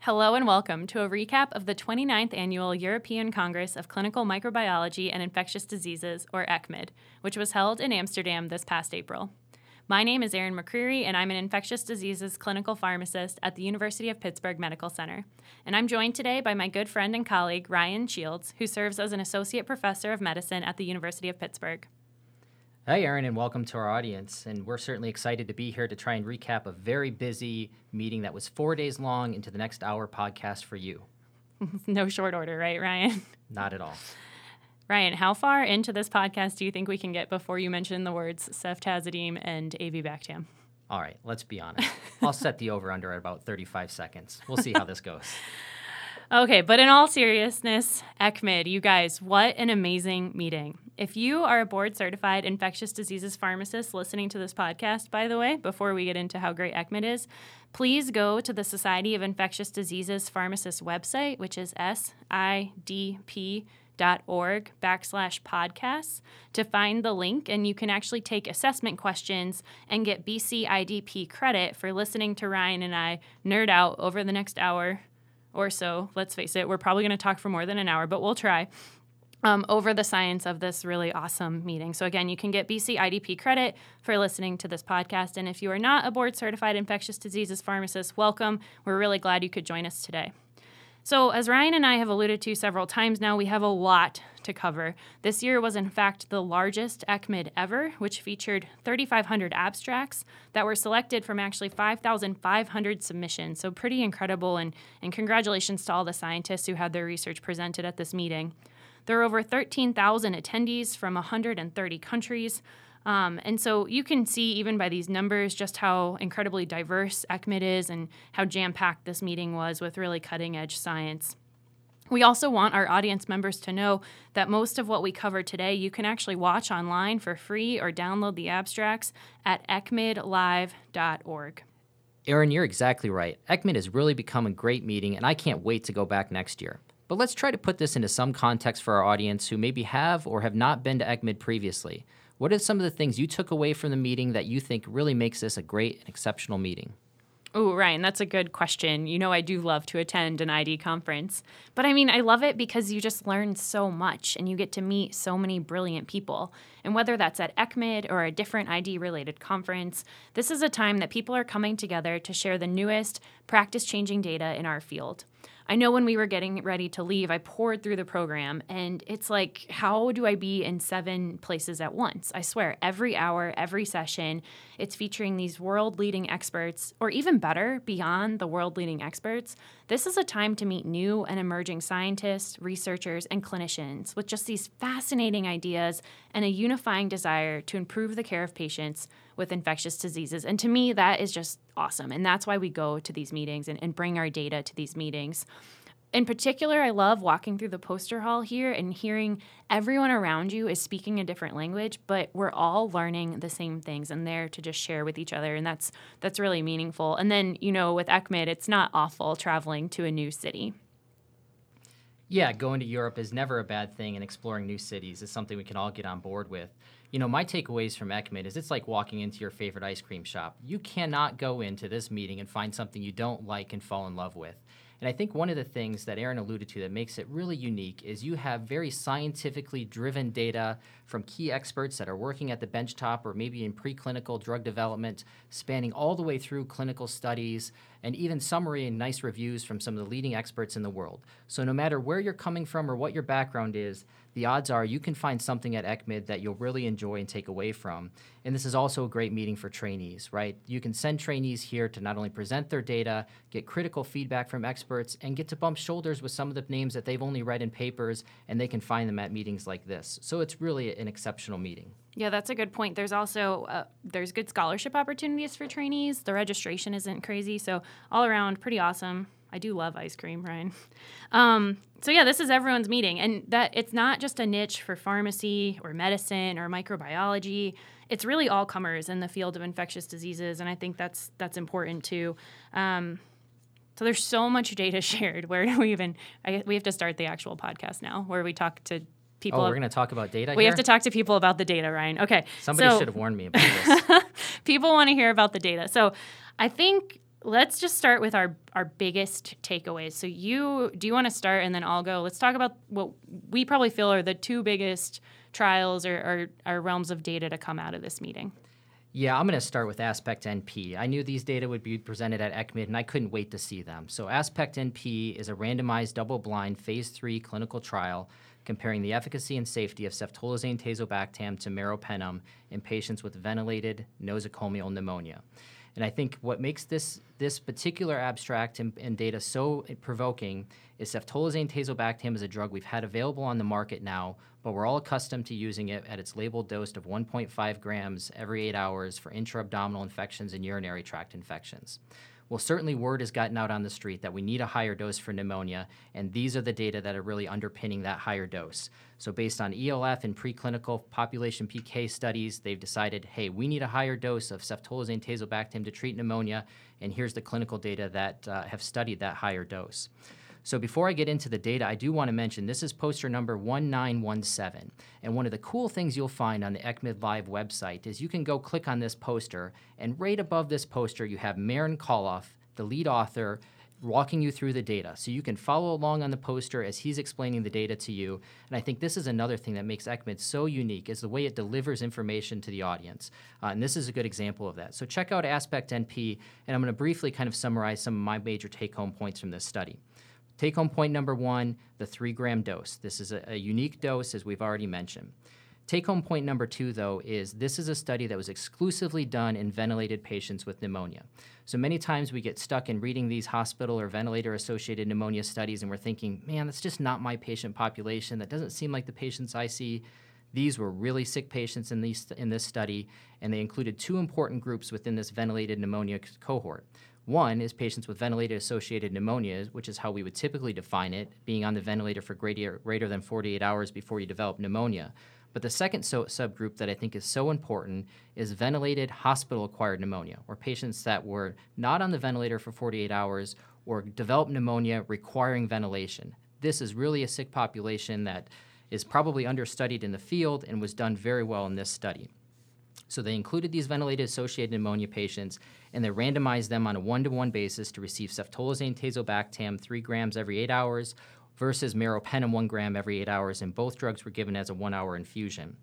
Hello and welcome to a recap of the 29th Annual European Congress of Clinical Microbiology and Infectious Diseases, or ECCMID, which was held in Amsterdam this past April. My name is Erin McCreary, and I'm an infectious diseases clinical pharmacist at the University of Pittsburgh Medical Center. And I'm joined today by my good friend and colleague, Ryan Shields, who serves as an associate professor of medicine at the University of Pittsburgh. Hey, Erin, and welcome to our audience. And we're certainly excited to be here to try and recap a very busy meeting that was four days long into the next hour podcast for you. no short order, right, Ryan? Not at all. Ryan, how far into this podcast do you think we can get before you mention the words ceftazidime and avibactam? All right, let's be honest. I'll set the over under at about 35 seconds. We'll see how this goes. Okay, but in all seriousness, ECCMID, you guys, what an amazing meeting. If you are a board certified infectious diseases pharmacist listening to this podcast, by the way, before we get into how great ECCMID is, please go to the Society of Infectious Diseases Pharmacists website, which is sidp.org backslash podcasts to find the link and you can actually take assessment questions and get BCIDP credit for listening to Ryan and I nerd out over the next hour or so. Let's face it, we're probably going to talk for more than an hour, but we'll try. Um, over the science of this really awesome meeting. So, again, you can get BC IDP credit for listening to this podcast. And if you are not a board certified infectious diseases pharmacist, welcome. We're really glad you could join us today. So, as Ryan and I have alluded to several times now, we have a lot to cover. This year was, in fact, the largest ECCMID ever, which featured 3,500 abstracts that were selected from actually 5,500 submissions. So, pretty incredible, and, and congratulations to all the scientists who had their research presented at this meeting. There were over 13,000 attendees from 130 countries. Um, and so you can see, even by these numbers, just how incredibly diverse ECCMID is and how jam packed this meeting was with really cutting edge science. We also want our audience members to know that most of what we cover today you can actually watch online for free or download the abstracts at eccmidlive.org. Erin, you're exactly right. ECCMID has really become a great meeting, and I can't wait to go back next year. But let's try to put this into some context for our audience who maybe have or have not been to ECCMID previously. What are some of the things you took away from the meeting that you think really makes this a great and exceptional meeting? Oh, Ryan, that's a good question. You know, I do love to attend an ID conference. But I mean, I love it because you just learn so much and you get to meet so many brilliant people. And whether that's at ECCMID or a different ID related conference, this is a time that people are coming together to share the newest practice changing data in our field. I know when we were getting ready to leave, I poured through the program, and it's like, how do I be in seven places at once? I swear, every hour, every session, it's featuring these world leading experts, or even better, beyond the world leading experts. This is a time to meet new and emerging scientists, researchers, and clinicians with just these fascinating ideas and a unifying desire to improve the care of patients with infectious diseases. And to me, that is just awesome. And that's why we go to these meetings and, and bring our data to these meetings. In particular, I love walking through the poster hall here and hearing everyone around you is speaking a different language, but we're all learning the same things and there to just share with each other, and that's that's really meaningful. And then, you know, with ECCMID, it's not awful traveling to a new city. Yeah, going to Europe is never a bad thing, and exploring new cities is something we can all get on board with. You know, my takeaways from ECCMID is it's like walking into your favorite ice cream shop. You cannot go into this meeting and find something you don't like and fall in love with. And I think one of the things that Erin alluded to that makes it really unique is you have very scientifically driven data from key experts that are working at the benchtop or maybe in preclinical drug development, spanning all the way through clinical studies and even summary and nice reviews from some of the leading experts in the world. So, no matter where you're coming from or what your background is, the odds are you can find something at ECCMID that you'll really enjoy and take away from. And this is also a great meeting for trainees, right? You can send trainees here to not only present their data, get critical feedback from experts, and get to bump shoulders with some of the names that they've only read in papers, and they can find them at meetings like this. So it's really an exceptional meeting. Yeah, that's a good point. There's also uh, there's good scholarship opportunities for trainees. The registration isn't crazy, so all around pretty awesome. I do love ice cream, Ryan. Um, so yeah, this is everyone's meeting, and that it's not just a niche for pharmacy or medicine or microbiology. It's really all comers in the field of infectious diseases, and I think that's that's important too. Um, so there's so much data shared. Where do we even? I, we have to start the actual podcast now, where we talk to Oh, people. Oh, we're going to talk about data. We here? have to talk to people about the data, Ryan. Okay. Somebody so, should have warned me about this. people want to hear about the data. So I think let's just start with our our biggest takeaways. So you do you want to start and then I'll go. Let's talk about what we probably feel are the two biggest trials or, or, or realms of data to come out of this meeting. Yeah, I'm going to start with Aspect NP. I knew these data would be presented at ECCMID, and I couldn't wait to see them. So, Aspect NP is a randomized, double blind, phase three clinical trial comparing the efficacy and safety of ceftolozane tazobactam to meropenem in patients with ventilated nosocomial pneumonia. And I think what makes this, this particular abstract and, and data so provoking is ceftolozane tazobactam is a drug we've had available on the market now, but we're all accustomed to using it at its labeled dose of 1.5 grams every eight hours for intra-abdominal infections and urinary tract infections. Well, certainly word has gotten out on the street that we need a higher dose for pneumonia, and these are the data that are really underpinning that higher dose. So, based on ELF and preclinical population PK studies, they've decided, hey, we need a higher dose of ceftolozane tazobactam to treat pneumonia, and here's the clinical data that uh, have studied that higher dose. So before I get into the data, I do want to mention this is poster number 1917. And one of the cool things you'll find on the ECCMID Live website is you can go click on this poster, and right above this poster, you have Marin Kollef, the lead author, walking you through the data. So you can follow along on the poster as he's explaining the data to you. And I think this is another thing that makes ECCMID so unique is the way it delivers information to the audience. Uh, and this is a good example of that. So check out Aspect NP, and I'm going to briefly kind of summarize some of my major take-home points from this study. Take home point number one the three gram dose. This is a, a unique dose, as we've already mentioned. Take home point number two, though, is this is a study that was exclusively done in ventilated patients with pneumonia. So many times we get stuck in reading these hospital or ventilator associated pneumonia studies and we're thinking, man, that's just not my patient population. That doesn't seem like the patients I see. These were really sick patients in, these, in this study, and they included two important groups within this ventilated pneumonia cohort. One is patients with ventilator associated pneumonia, which is how we would typically define it, being on the ventilator for greater, greater than 48 hours before you develop pneumonia. But the second so- subgroup that I think is so important is ventilated hospital acquired pneumonia, or patients that were not on the ventilator for 48 hours or developed pneumonia requiring ventilation. This is really a sick population that is probably understudied in the field and was done very well in this study. So they included these ventilated associated pneumonia patients and they randomized them on a one to one basis to receive ceftolozane tazobactam 3 grams every 8 hours versus meropenem 1 gram every 8 hours, and both drugs were given as a one hour infusion.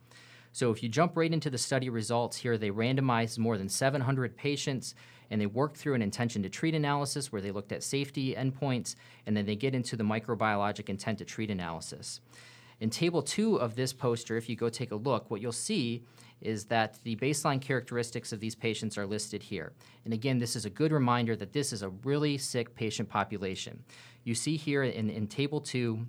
So if you jump right into the study results here, they randomized more than 700 patients and they worked through an intention to treat analysis where they looked at safety endpoints and then they get into the microbiologic intent to treat analysis. In table two of this poster, if you go take a look, what you'll see is that the baseline characteristics of these patients are listed here. And again, this is a good reminder that this is a really sick patient population. You see here in, in table two,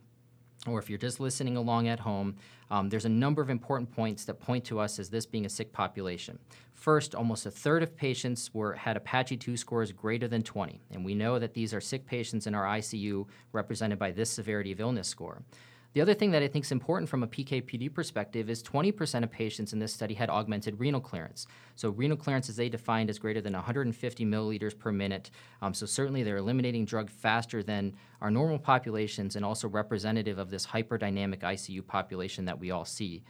or if you're just listening along at home, um, there's a number of important points that point to us as this being a sick population. First, almost a third of patients were had Apache 2 scores greater than 20, and we know that these are sick patients in our ICU represented by this severity of illness score. The other thing that I think is important from a PKPD perspective is 20% of patients in this study had augmented renal clearance. So renal clearance is they defined as greater than 150 milliliters per minute. Um, so certainly they're eliminating drug faster than our normal populations and also representative of this hyperdynamic ICU population that we all see.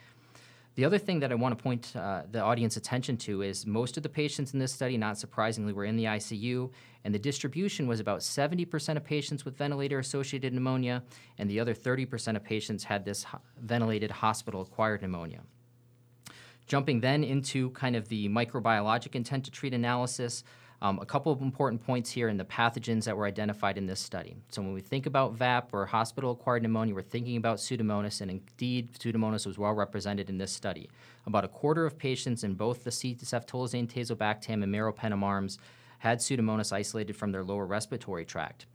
The other thing that I want to point uh, the audience attention to is most of the patients in this study, not surprisingly, were in the ICU, and the distribution was about 70% of patients with ventilator associated pneumonia, and the other 30% of patients had this ho- ventilated hospital acquired pneumonia. Jumping then into kind of the microbiologic intent to treat analysis, um, a couple of important points here in the pathogens that were identified in this study. So when we think about VAP or hospital-acquired pneumonia, we're thinking about Pseudomonas, and indeed Pseudomonas was well represented in this study. About a quarter of patients in both the ceftolozane tazobactam and meropenem arms had Pseudomonas isolated from their lower respiratory tract.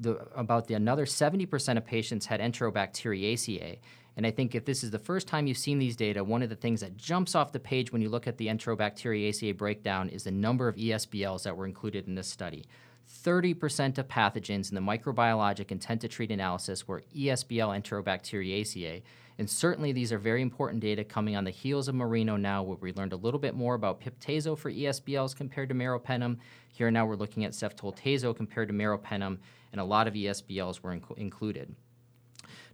The, about the another 70% of patients had Enterobacteriaceae, and I think if this is the first time you've seen these data, one of the things that jumps off the page when you look at the Enterobacteriaceae breakdown is the number of ESBLs that were included in this study. 30% of pathogens in the microbiologic intent to treat analysis were ESBL Enterobacteriaceae. And certainly these are very important data coming on the heels of MERINO now, where we learned a little bit more about piptazo for ESBLs compared to meropenem. Here now we're looking at ceftoltazo compared to meropenem, and a lot of ESBLs were inc- included.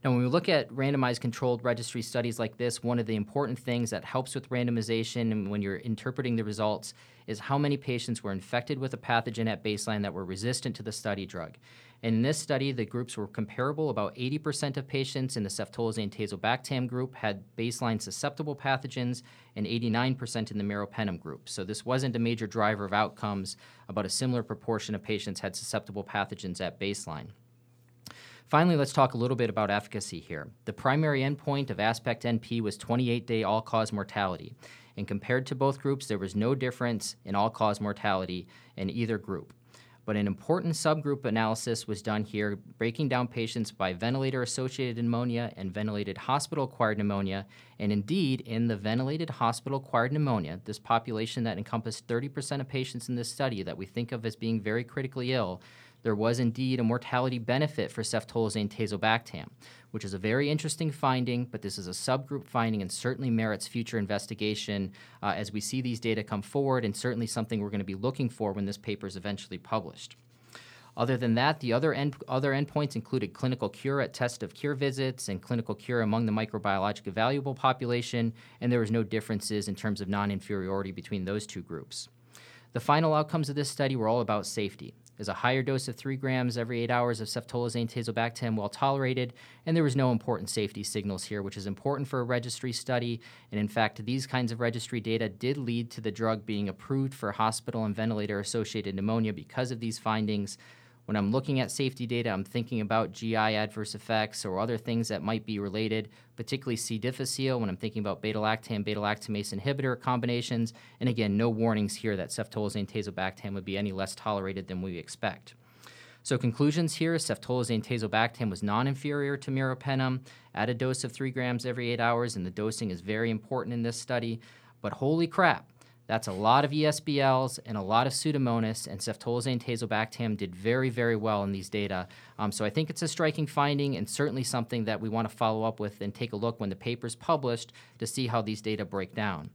Now, when we look at randomized controlled registry studies like this, one of the important things that helps with randomization and when you're interpreting the results is how many patients were infected with a pathogen at baseline that were resistant to the study drug. In this study, the groups were comparable. About 80% of patients in the ceftolozane tazobactam group had baseline susceptible pathogens, and 89% in the meropenem group. So this wasn't a major driver of outcomes. About a similar proportion of patients had susceptible pathogens at baseline. Finally, let's talk a little bit about efficacy here. The primary endpoint of Aspect NP was 28 day all cause mortality. And compared to both groups, there was no difference in all cause mortality in either group. But an important subgroup analysis was done here, breaking down patients by ventilator associated pneumonia and ventilated hospital acquired pneumonia. And indeed, in the ventilated hospital acquired pneumonia, this population that encompassed 30% of patients in this study that we think of as being very critically ill, there was indeed a mortality benefit for ceftolozane tazobactam, which is a very interesting finding, but this is a subgroup finding and certainly merits future investigation uh, as we see these data come forward, and certainly something we're going to be looking for when this paper is eventually published. Other than that, the other, end, other endpoints included clinical cure at test of cure visits and clinical cure among the microbiologic evaluable population, and there was no differences in terms of non inferiority between those two groups. The final outcomes of this study were all about safety. Is a higher dose of 3 grams every 8 hours of ceftolozane tazobactam well tolerated, and there was no important safety signals here, which is important for a registry study. And in fact, these kinds of registry data did lead to the drug being approved for hospital and ventilator associated pneumonia because of these findings. When I'm looking at safety data, I'm thinking about GI adverse effects or other things that might be related, particularly C. difficile when I'm thinking about beta lactam, beta lactamase inhibitor combinations. And again, no warnings here that ceftolozane tazobactam would be any less tolerated than we expect. So conclusions here, ceftolozane tazobactam was non-inferior to meropenem at a dose of 3 grams every 8 hours, and the dosing is very important in this study. But holy crap, that's a lot of ESBLs and a lot of Pseudomonas, and ceftolozane tazobactam did very, very well in these data. Um, so I think it's a striking finding and certainly something that we want to follow up with and take a look when the paper's published to see how these data break down.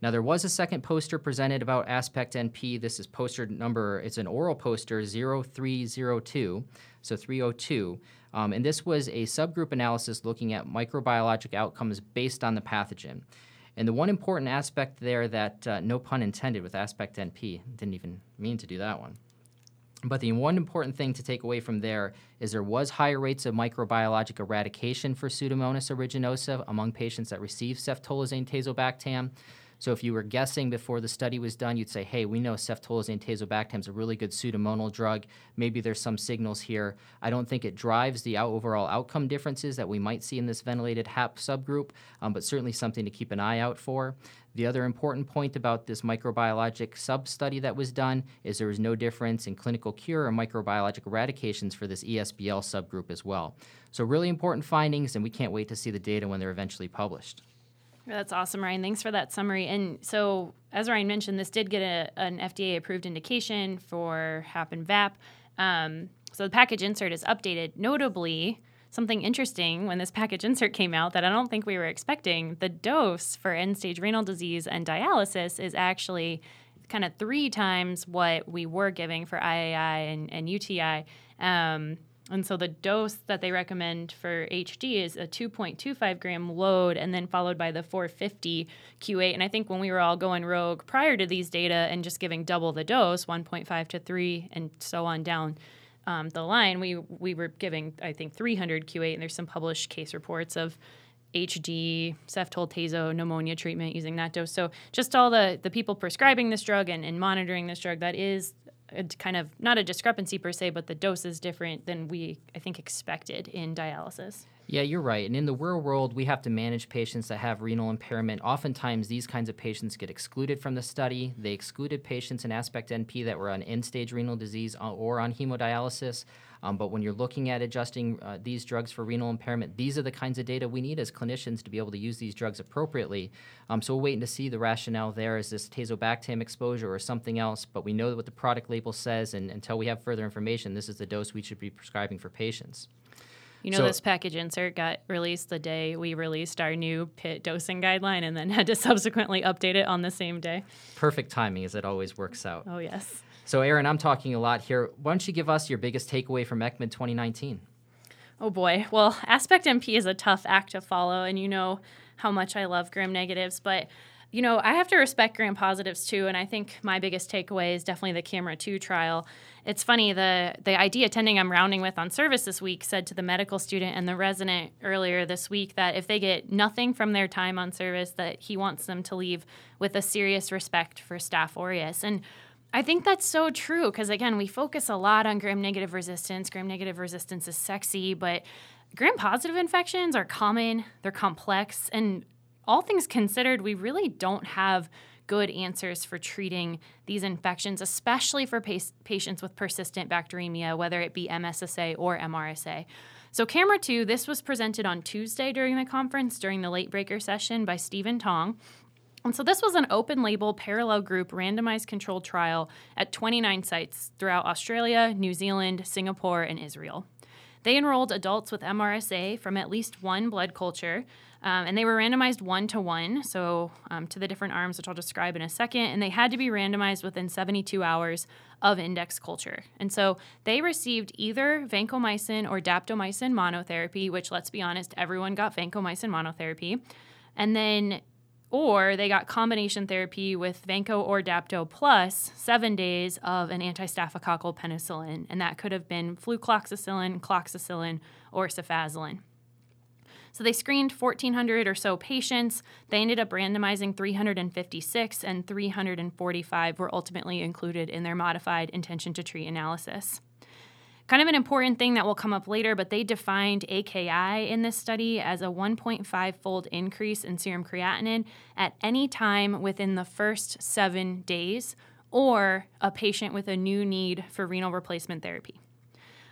Now, there was a second poster presented about Aspect NP. This is poster number, it's an oral poster 0302, so 302. Um, and this was a subgroup analysis looking at microbiologic outcomes based on the pathogen. And the one important aspect there that, uh, no pun intended with aspect NP, didn't even mean to do that one. But the one important thing to take away from there is there was higher rates of microbiologic eradication for Pseudomonas aeruginosa among patients that received ceftolozane tazobactam. So if you were guessing before the study was done, you'd say, hey, we know ceftolozane tazobactam is a really good pseudomonal drug. Maybe there's some signals here. I don't think it drives the overall outcome differences that we might see in this ventilated HAP subgroup, um, but certainly something to keep an eye out for. The other important point about this microbiologic sub study that was done is there was no difference in clinical cure or microbiologic eradications for this ESBL subgroup as well. So, really important findings, and we can't wait to see the data when they're eventually published. That's awesome, Ryan. Thanks for that summary. And so, as Ryan mentioned, this did get a, an FDA approved indication for HAP and VAP. Um, so, the package insert is updated. Notably, something interesting when this package insert came out that I don't think we were expecting the dose for end stage renal disease and dialysis is actually kind of three times what we were giving for IAI and, and UTI. Um, and so the dose that they recommend for HD is a 2.25 gram load and then followed by the 450 Q8. And I think when we were all going rogue prior to these data and just giving double the dose, 1.5 to 3 and so on down um, the line, we, we were giving, I think, 300 Q8. And there's some published case reports of HD, ceftol tazo pneumonia treatment using that dose. So just all the, the people prescribing this drug and, and monitoring this drug, that is a kind of not a discrepancy per se, but the dose is different than we I think expected in dialysis. Yeah, you're right. And in the real world, we have to manage patients that have renal impairment. Oftentimes, these kinds of patients get excluded from the study. They excluded patients in Aspect NP that were on end stage renal disease uh, or on hemodialysis. Um, but when you're looking at adjusting uh, these drugs for renal impairment, these are the kinds of data we need as clinicians to be able to use these drugs appropriately. Um, so we're waiting to see the rationale there. Is this tazobactam exposure or something else? But we know what the product label says, and until we have further information, this is the dose we should be prescribing for patients. You know, so, this package insert got released the day we released our new PIT dosing guideline and then had to subsequently update it on the same day. Perfect timing, as it always works out. Oh, yes. So, Erin, I'm talking a lot here. Why don't you give us your biggest takeaway from ECCMID 2019? Oh boy. Well, Aspect NP is a tough act to follow, and you know how much I love gram negatives, but you know, I have to respect gram positives too, and I think my biggest takeaway is definitely the CAMERA two trial. It's funny the the ID attending I'm rounding with on service this week said to the medical student and the resident earlier this week that if they get nothing from their time on service, that he wants them to leave with a serious respect for Staph aureus. And I think that's so true because again, we focus a lot on gram negative resistance. Gram negative resistance is sexy, but gram positive infections are common, they're complex, and all things considered, we really don't have good answers for treating these infections, especially for pa- patients with persistent bacteremia, whether it be MSSA or MRSA. So, Camera 2, this was presented on Tuesday during the conference during the late breaker session by Steven Tong. And so, this was an open label, parallel group, randomized controlled trial at 29 sites throughout Australia, New Zealand, Singapore, and Israel. They enrolled adults with MRSA from at least one blood culture um, and they were randomized one to one, so um, to the different arms, which I'll describe in a second. And they had to be randomized within 72 hours of index culture. And so they received either vancomycin or daptomycin monotherapy, which, let's be honest, everyone got vancomycin monotherapy. And then or they got combination therapy with Vanco or Dapto plus seven days of an antistaphylococcal penicillin, and that could have been flucloxacillin, cloxacillin, or cefazolin. So they screened 1,400 or so patients. They ended up randomizing 356, and 345 were ultimately included in their modified intention to treat analysis. Kind of an important thing that will come up later, but they defined AKI in this study as a 1.5 fold increase in serum creatinine at any time within the first seven days or a patient with a new need for renal replacement therapy.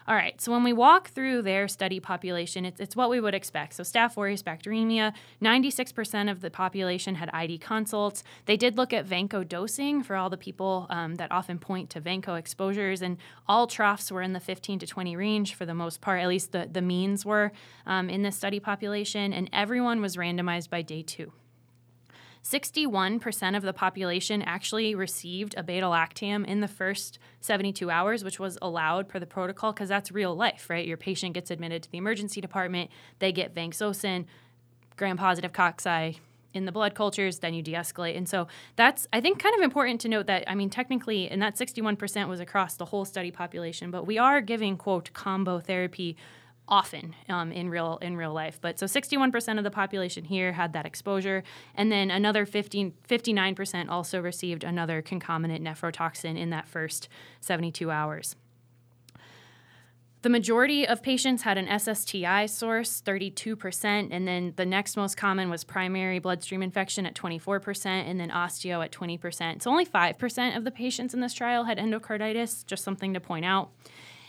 All right, so when we walk through their study population, it's, it's what we would expect. So, Staph aureus bacteremia, 96% of the population had ID consults. They did look at Vanco dosing for all the people um, that often point to Vanco exposures, and all troughs were in the 15 to 20 range for the most part, at least the, the means were um, in this study population, and everyone was randomized by day two. 61% of the population actually received a beta lactam in the first 72 hours, which was allowed per the protocol because that's real life, right? Your patient gets admitted to the emergency department, they get vancomycin, gram positive cocci in the blood cultures, then you de escalate. And so that's, I think, kind of important to note that, I mean, technically, and that 61% was across the whole study population, but we are giving, quote, combo therapy often um, in real in real life. But so 61% of the population here had that exposure, and then another 15, 59% also received another concomitant nephrotoxin in that first 72 hours. The majority of patients had an SSTI source, 32%, and then the next most common was primary bloodstream infection at 24%, and then osteo at 20%. So only 5% of the patients in this trial had endocarditis, just something to point out.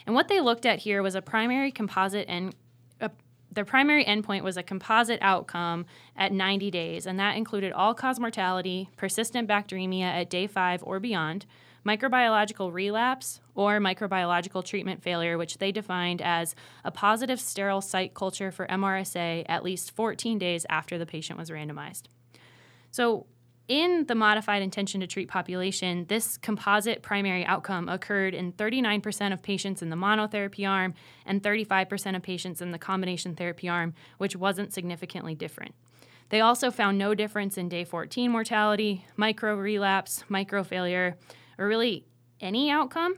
And what they looked at here was a primary composite and uh, their primary endpoint was a composite outcome at 90 days, and that included all cause mortality, persistent bacteremia at day five or beyond, microbiological relapse, or microbiological treatment failure, which they defined as a positive sterile site culture for MRSA at least 14 days after the patient was randomized. So, in the modified intention to treat population, this composite primary outcome occurred in 39% of patients in the monotherapy arm and 35% of patients in the combination therapy arm, which wasn't significantly different. They also found no difference in day 14 mortality, micro relapse, micro failure, or really any outcome.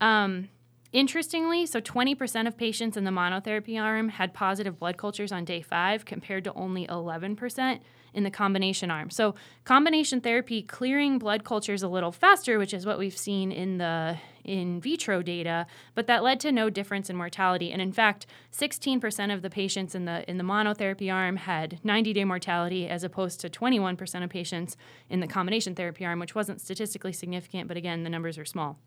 Um, Interestingly, so 20% of patients in the monotherapy arm had positive blood cultures on day five compared to only 11% in the combination arm. So, combination therapy clearing blood cultures a little faster, which is what we've seen in the in vitro data, but that led to no difference in mortality. And in fact, 16% of the patients in the in the monotherapy arm had 90-day mortality as opposed to 21% of patients in the combination therapy arm, which wasn't statistically significant, but again, the numbers are small.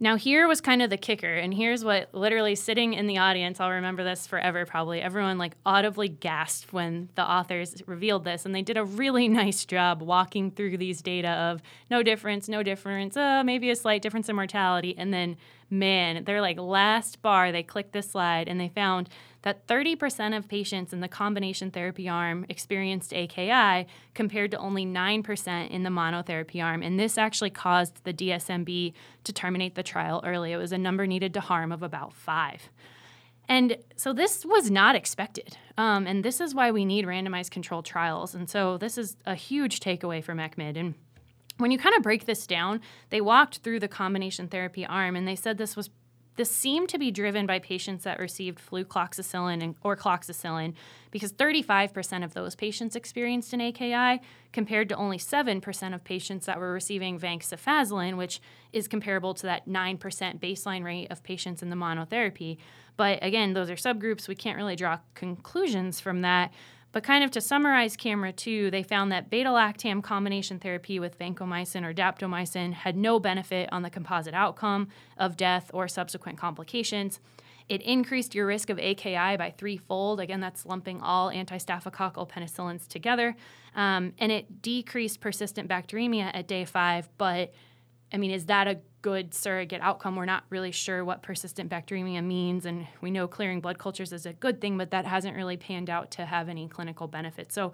Now, here was kind of the kicker, and here's what literally sitting in the audience, I'll remember this forever probably. Everyone like audibly gasped when the authors revealed this, and they did a really nice job walking through these data of no difference, no difference, uh, maybe a slight difference in mortality, and then man, they're like last bar, they clicked this slide and they found that 30% of patients in the combination therapy arm experienced AKI compared to only 9% in the monotherapy arm. And this actually caused the DSMB to terminate the trial early. It was a number needed to harm of about five. And so this was not expected. Um, and this is why we need randomized controlled trials. And so this is a huge takeaway from ECCMID. And when you kind of break this down, they walked through the combination therapy arm and they said this was this seemed to be driven by patients that received flucloxacillin or cloxacillin because 35% of those patients experienced an AKI compared to only 7% of patients that were receiving vancomycin, which is comparable to that 9% baseline rate of patients in the monotherapy. But again, those are subgroups. We can't really draw conclusions from that. But kind of to summarize CAMERA 2, they found that beta lactam combination therapy with vancomycin or daptomycin had no benefit on the composite outcome of death or subsequent complications. It increased your risk of AKI by threefold. Again, that's lumping all antistaphylococcal penicillins together. Um, and it decreased persistent bacteremia at day five. But I mean, is that a good surrogate outcome. We're not really sure what persistent bacteremia means, and we know clearing blood cultures is a good thing, but that hasn't really panned out to have any clinical benefit. So,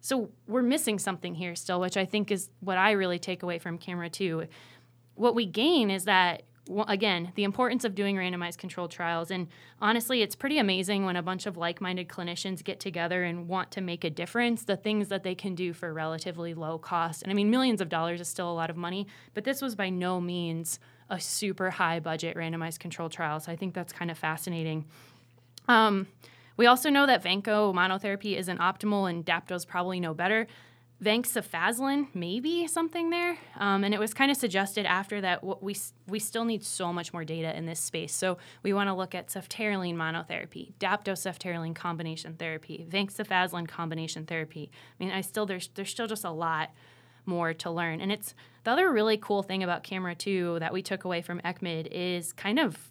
so we're missing something here still, which I think is what I really take away from CAMERA 2. What we gain is that again, the importance of doing randomized controlled trials. And honestly, it's pretty amazing when a bunch of like minded clinicians get together and want to make a difference, the things that they can do for relatively low cost. And I mean, millions of dollars is still a lot of money, but this was by no means a super high budget randomized controlled trial. So I think that's kind of fascinating. Um, we also know that Vanco monotherapy isn't optimal and Dapto's probably no better. Vancomycin, maybe something there. Um, and it was kind of suggested after that we, we still need so much more data in this space. So we want to look at ceftaroline monotherapy, daptoceftaroline combination therapy, vancomycin combination therapy. I mean, I still, there's, there's still just a lot more to learn. And it's the other really cool thing about CAMERA 2 that we took away from ECCMID is kind of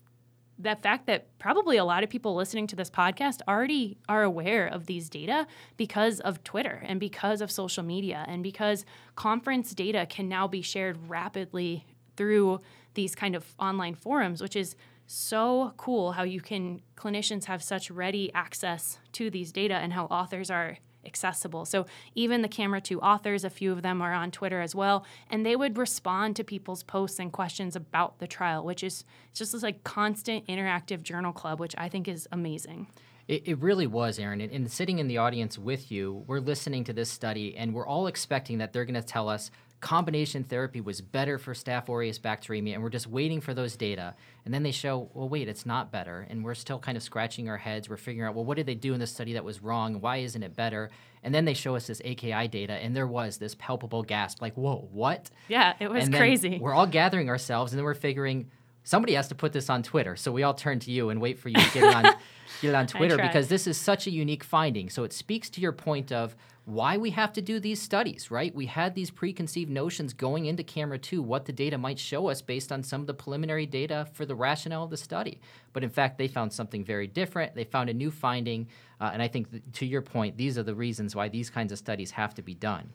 that fact that probably a lot of people listening to this podcast already are aware of these data because of Twitter and because of social media and because conference data can now be shared rapidly through these kind of online forums, which is so cool how you can clinicians have such ready access to these data and how authors are accessible. So even the CAMERA 2 authors, a few of them are on Twitter as well, and they would respond to people's posts and questions about the trial, which is just this like constant interactive journal club, which I think is amazing. It, it really was, Erin. And, and sitting in the audience with you, we're listening to this study, and we're all expecting that they're going to tell us combination therapy was better for Staph aureus bacteremia, and we're just waiting for those data. And then they show, well, wait, it's not better. And we're still kind of scratching our heads. We're figuring out, well, what did they do in the study that was wrong? Why isn't it better? And then they show us this AKI data, and there was this palpable gasp like, whoa, what? Yeah, it was crazy. We're all gathering ourselves, and then we're figuring, somebody has to put this on Twitter. So we all turn to you and wait for you to get it on, get it on Twitter because this is such a unique finding. So it speaks to your point of, why we have to do these studies, right? We had these preconceived notions going into CAMERA 2, what the data might show us based on some of the preliminary data for the rationale of the study. But in fact, they found something very different. They found a new finding. Uh, and I think, th- to your point, these are the reasons why these kinds of studies have to be done.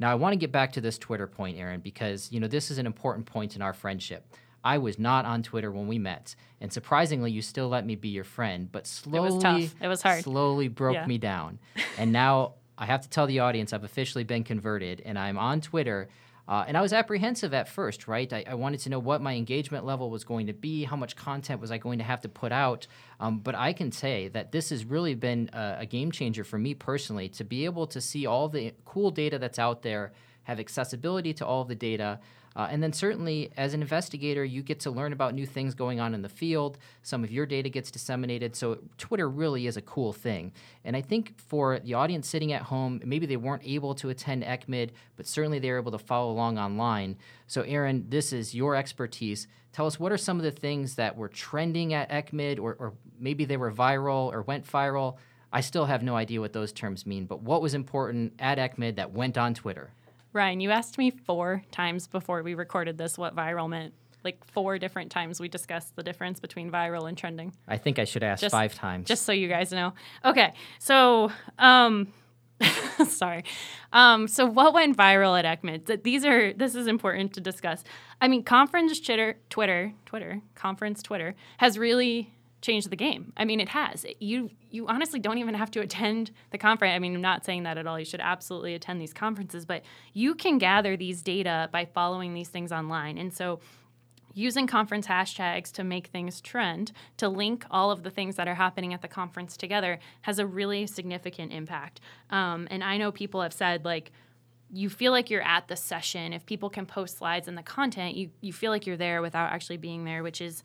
Now, I want to get back to this Twitter point, Erin, because you know this is an important point in our friendship. I was not on Twitter when we met, and surprisingly, you still let me be your friend. But slowly, it was tough. It was hard. Slowly broke yeah. me down, and now I have to tell the audience I've officially been converted and I'm on Twitter. Uh, and I was apprehensive at first, right? I, I, wanted to know what my engagement level was going to be, how much content was I going to have to put out. Um, but I can say that this has really been a, a game changer for me personally to be able to see all the cool data that's out there, have accessibility to all the data. Uh, and then certainly, as an investigator, you get to learn about new things going on in the field. Some of your data gets disseminated. So Twitter really is a cool thing. And I think for the audience sitting at home, maybe they weren't able to attend ECCMID, but certainly they're able to follow along online. So Erin, this is your expertise. Tell us what are some of the things that were trending at ECCMID, or, or maybe they were viral or went viral. I still have no idea what those terms mean, but what was important at ECCMID that went on Twitter? Ryan, you asked me four times before we recorded this what viral meant. Like four different times we discussed the difference between viral and trending. I think I should ask just, five times. Just so you guys know. Okay, so um, sorry. Um, so what went viral at ECCMID? These are this is important to discuss. I mean, conference Twitter, Twitter, Twitter, conference Twitter has really changed the game. I mean, it has. You you honestly don't even have to attend the conference. I mean, I'm not saying that at all. You should absolutely attend these conferences, but you can gather these data by following these things online. And so using conference hashtags to make things trend, to link all of the things that are happening at the conference together, has a really significant impact. Um, and I know people have said, like, you feel like you're at the session. If people can post slides and the content, you, you feel like you're there without actually being there, which is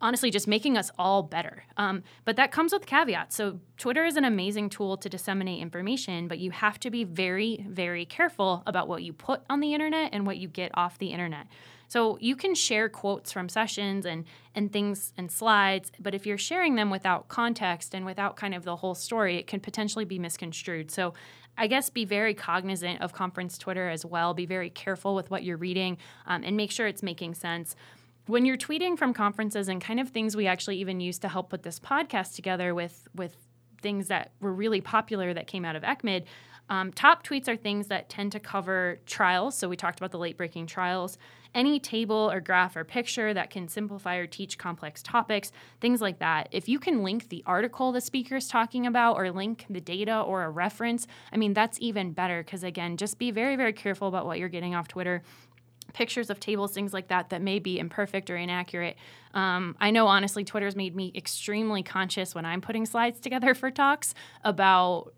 honestly just making us all better. Um, but that comes with caveats. So, Twitter is an amazing tool to disseminate information, but you have to be very, very careful about what you put on the internet and what you get off the internet. So you can share quotes from sessions and and things and slides, but if you're sharing them without context and without kind of the whole story, it can potentially be misconstrued. So I guess be very cognizant of conference Twitter as well. Be very careful with what you're reading um, and make sure it's making sense when you're tweeting from conferences and kind of things we actually even use to help put this podcast together with with things that were really popular that came out of ECCMID, um, top tweets are things that tend to cover trials. So we talked about the late breaking trials. Any table or graph or picture that can simplify or teach complex topics, things like that. If you can link the article the speaker is talking about or link the data or a reference, I mean, that's even better because, again, just be very, very careful about what you're getting off Twitter pictures of tables, things like that, that may be imperfect or inaccurate. Um, I know, honestly, Twitter's made me extremely conscious when I'm putting slides together for talks about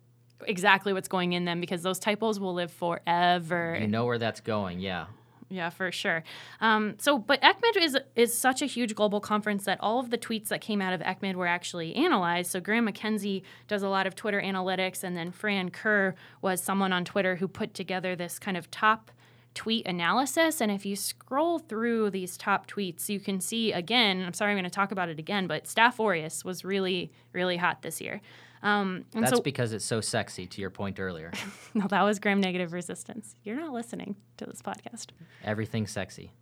exactly what's going in them because those typos will live forever. You know where that's going, yeah. Yeah, for sure. Um, so, but ECCMID is is such a huge global conference that all of the tweets that came out of ECCMID were actually analyzed. So, Graham McKenzie does a lot of Twitter analytics, and then Fran Kerr was someone on Twitter who put together this kind of top tweet analysis. And if you scroll through these top tweets, you can see again. I'm sorry, I'm going to talk about it again, but Staph aureus was really, really hot this year. Um, That's so, because it's so sexy, to your point earlier. no, that was gram negative resistance. You're not listening to this podcast. Everything sexy.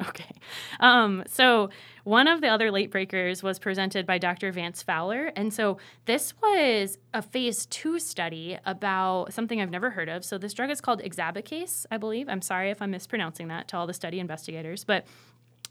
okay. Um, so one of the other late breakers was presented by Dr. Vance Fowler. And so this was a phase two study about something I've never heard of. So this drug is called exebacase, I believe. I'm sorry if I'm mispronouncing that to all the study investigators. But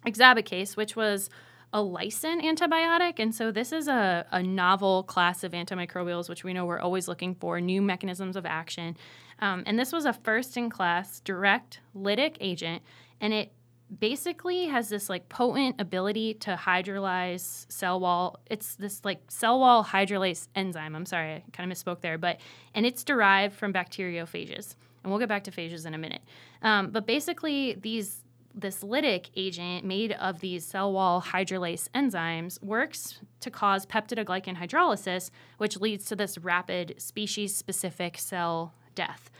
exebacase, which was a lysin antibiotic. And so this is a, a novel class of antimicrobials, which we know we're always looking for new mechanisms of action. Um, and this was a first in class direct lytic agent. And it basically has this like potent ability to hydrolyze cell wall. It's this like cell wall hydrolase enzyme. I'm sorry, I kind of misspoke there, but and it's derived from bacteriophages. And we'll get back to phages in a minute. Um, but basically, these this lytic agent made of these cell wall hydrolase enzymes works to cause peptidoglycan hydrolysis, which leads to this rapid species specific cell death.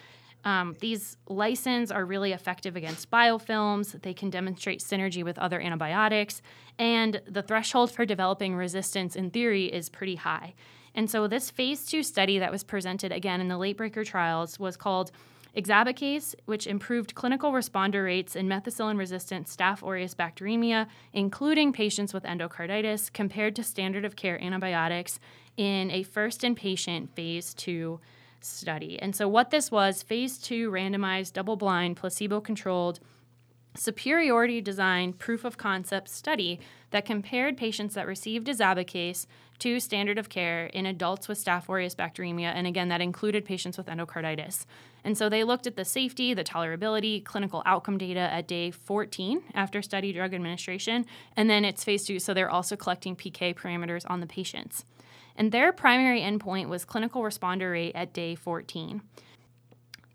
Um, these lysins are really effective against biofilms. They can demonstrate synergy with other antibiotics, and the threshold for developing resistance in theory is pretty high. And so, this phase two study that was presented again in the late breaker trials was called exebacase, which improved clinical responder rates in methicillin resistant Staph aureus bacteremia, including patients with endocarditis, compared to standard of care antibiotics in a first in patient phase two study. And so, what this was phase two randomized, double blind, placebo controlled superiority design proof of concept study that compared patients that received exebacase to standard of care in adults with Staph aureus bacteremia. And again, that included patients with endocarditis. And so they looked at the safety, the tolerability, clinical outcome data at day 14 after study drug administration. And then it's phase two, so they're also collecting PK parameters on the patients. And their primary endpoint was clinical responder rate at day 14.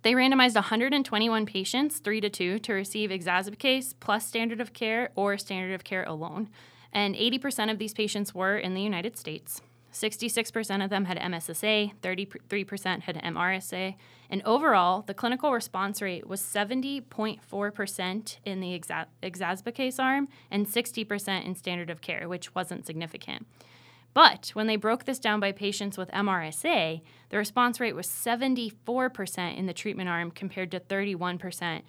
They randomized 121 patients, three to two, to receive exebacase plus standard of care or standard of care alone. And 80% of these patients were in the United States. 66% of them had MSSA, 33% had MRSA, and overall, the clinical response rate was 70.4% in the exa- exebacase arm and 60% in standard of care, which wasn't significant. But when they broke this down by patients with MRSA, the response rate was 74% in the treatment arm compared to 31%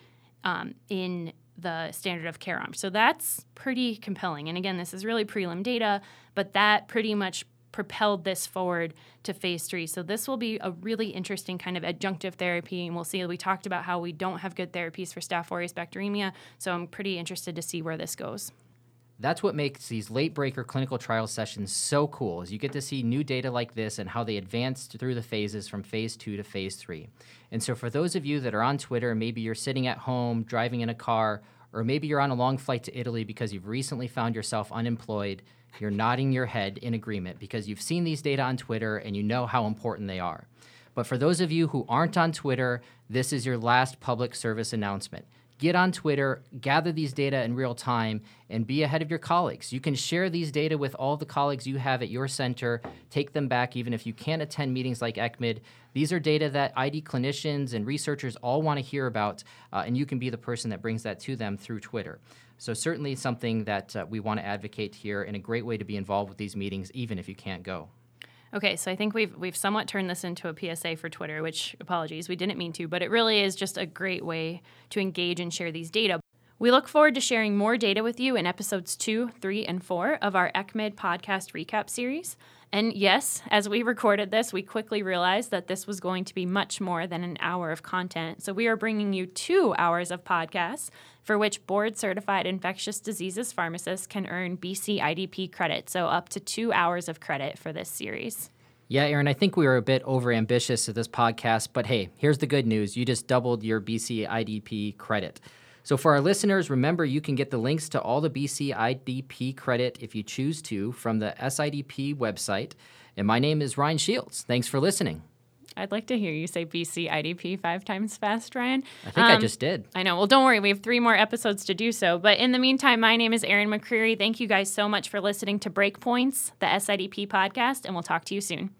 um, in the standard of care arm. So that's pretty compelling. And again, this is really prelim data, but that pretty much propelled this forward to phase three. So this will be a really interesting kind of adjunctive therapy, and we'll see. We talked about how we don't have good therapies for Staph aureus bacteremia, so I'm pretty interested to see where this goes. That's what makes these late breaker clinical trial sessions so cool is you get to see new data like this and how they advanced through the phases from phase two to phase three. And so for those of you that are on Twitter, maybe you're sitting at home, driving in a car, or maybe you're on a long flight to Italy because you've recently found yourself unemployed, you're nodding your head in agreement because you've seen these data on Twitter and you know how important they are. But for those of you who aren't on Twitter, this is your last public service announcement. Get on Twitter, gather these data in real time, and be ahead of your colleagues. You can share these data with all the colleagues you have at your center, take them back even if you can't attend meetings like ECCMID. These are data that ID clinicians and researchers all want to hear about, uh, and you can be the person that brings that to them through Twitter. So, certainly something that uh, we want to advocate here and a great way to be involved with these meetings, even if you can't go. Okay, so I think we've we've somewhat turned this into a PSA for Twitter, which apologies, we didn't mean to, but it really is just a great way to engage and share these data. We look forward to sharing more data with you in episodes 2, 3, and 4 of our ECCMID podcast recap series. And yes, as we recorded this, we quickly realized that this was going to be much more than an hour of content. So we are bringing you two hours of podcasts for which board certified infectious diseases pharmacists can earn BC IDP credit. So up to two hours of credit for this series. Yeah, Erin, I think we were a bit overambitious at this podcast, but hey, here's the good news. You just doubled your BC IDP credit. So, for our listeners, remember you can get the links to all the BC IDP credit if you choose to from the SIDP website. And my name is Ryan Shields. Thanks for listening. I'd like to hear you say BC IDP five times fast, Ryan. I think um, I just did. I know. Well, don't worry. We have three more episodes to do so. But in the meantime, my name is Erin McCreary. Thank you guys so much for listening to Breakpoints, the SIDP podcast, and we'll talk to you soon.